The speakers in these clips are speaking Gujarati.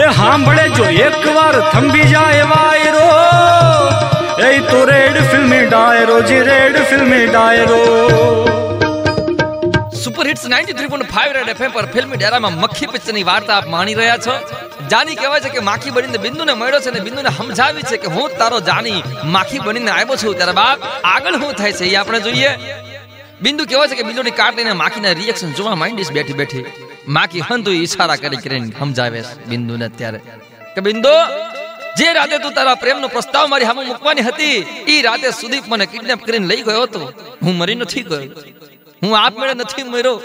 એ સાંભળે જો એકવાર થંભી જાય વાયરો. એ તો રેડ ફિલ્મી ડાયરો, જી રેડ ફિલ્મી ડાયરો. સુપર હિટ્સ 93.5 રેડ એફએમ પર ફિલ્મી ડેરામાં મક્ખી પિક્ચરની વાર્તા આપ માણી રહ્યા છો. જાની કહેવાય છે કે માખી બનીને બિંદુને મળ્યો છે અને બિંદુને સમજાવી છે કે હું તારો જાની માખી બનીને આવ્યો છું. ત્યારે બાપ, આગળ શું થાય છે એ આપણે જોઈએ. બિંદુ કહેવાય છે કે બિંદુની કાટ લઈને માખીના રિએક્શન જોવા માંડીશ બેઠી બેઠી. માખી હંતુ ઈશારા કરી કરીને સમજાવે બિંદુને અત્યારે કે બિંદુ, જે રાતે તું તારા પ્રેમનો પ્રસ્તાવ મારી સામે મૂકવાની હતી, ઈ રાતે સુદીપ મને કિડનેપ કરીને લઈ ગયો હતો. હું મરી નથી ગયો. હું આપમેળે નથી મર્યો.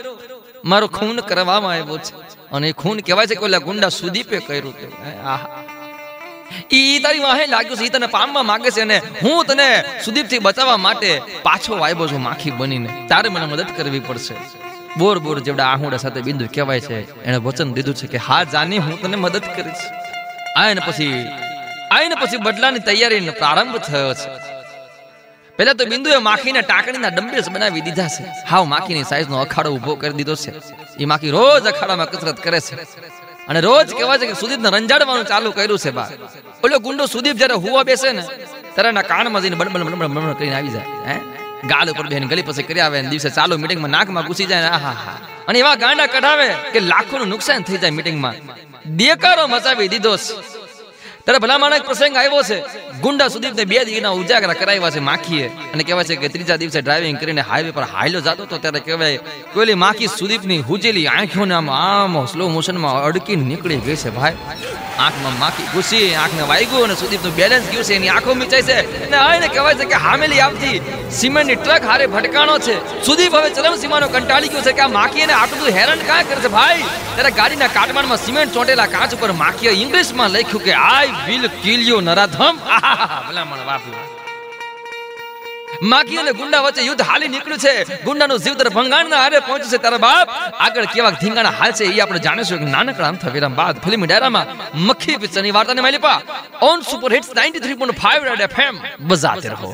મારો ખૂન કરવામાં આવ્યો છે. અને ખૂન કહેવાય છે કે ઓલા ગુંડા સુદીપે કર્યું હતું. ઈ તારી વાહે લાગ્યું છે, ઈ તને પામવા માંગે છે અને હું તને સુદીપથી બચાવવા માટે પાછો આવ્યો છું, માખી બનીને. તારે મને મદદ કરવી પડશે. બોર બોર જેવડા આહુડા સાથે બિંદુ કહેવાય છે. એણે વચન દીધું છે કે, હા, જાની હું તને મદદ કરીશ. આને પછી આને પછી બદલાની તૈયારીનો પ્રારંભ થયો છે. પહેલા તો બિંદુએ માખીને ટાંકણીના ડમ્બેલ્સ બનાવી દીધા છે. હાવ માખીની સાઈઝનો અખાડો ઊભો કરી દીધો છે. એ માખી રોજ અખાડામાં કસરત કરે છે. અને રોજ કહેવાય છે કે, સુદીપને રંજાડવાનું ચાલુ કર્યું છે, બા. ઓલો ગુંડો સુદીપ જ્યારે હુવા બેસે ને, ત્યારે એના કાનમાં જઈને બળબળ બળબળ બળબળ કરીને આવી જાય. હે? ગાલ ઉપર બેન ગલી પછી કરી આવે દિવસે ચાલુ મીટિંગમાં નાકમાં ઘૂસી જાય આહા હા અને એવા ગાંડા કઢાવે કે લાખોનું નુકસાન થઈ જાય મીટિંગમાં દેકારો મચાવી દીધો છે. ત્યારે ભલા માણસ પ્રસંગ આવ્યો છે. ગુંડા સુદીપને બે દીના ઉજાગરા કરાવ્યા છે માખીએ. અને કહેવાય છે કે ત્રીજા દિવસે ડ્રાઇવિંગ કરીને હાઈવે પર હાઈલો જતો હતો, ત્યારે કહેવાય કોઈલી માખી સુદીપની હુજેલી આંખોને આમ આમ સ્લો મોશનમાં અડકી નીકળી ગઈ છે ભાઈ. આંખમાં માખી ઘૂસી, આંખને વાગ્યું અને સુદીપનું બેલેન્સ ગયું છે, એની આંખો મીચાઈ છે. અને આને કહેવાય છે કે હામેલી આવતી સિમેન્ટની ટ્રક હારે ભટકાણો છે. સુદીપ હવે ચરમ સીમાનો કંટાળી ગયો છે કે આ માખી ને આટલું બધું હેરાન કાં કરે છે ભાઈ? ત્યારે ગાડીના કાટમાળમાં સિમેન્ટ ચોંટેલા કાચ ઉપર માખીએ ઇંગ્લિશમાં લખ્યું કે આઈ વિલ કિલ યુ નરાધમ ભલામણ વાપર્યું માખી અને ગુંડા વચ્ચે યુદ્ધ હાલી નીકળ્યું છે. ગુંડાનું જીવતર ભંગાણના હારે પહોંચ્યું છે તારા બાપ. આગળ કેવા ધીંગાણા હાલ છે એ આપણે જાણીશું એક નાનકડા અંથ વિરામ બાદ ફિલ્મ ડાયરામાં મક્ખી પિક્ચરની વાર્તાને માલિપા. On super hits 93.5 red FM બજાતે રહો.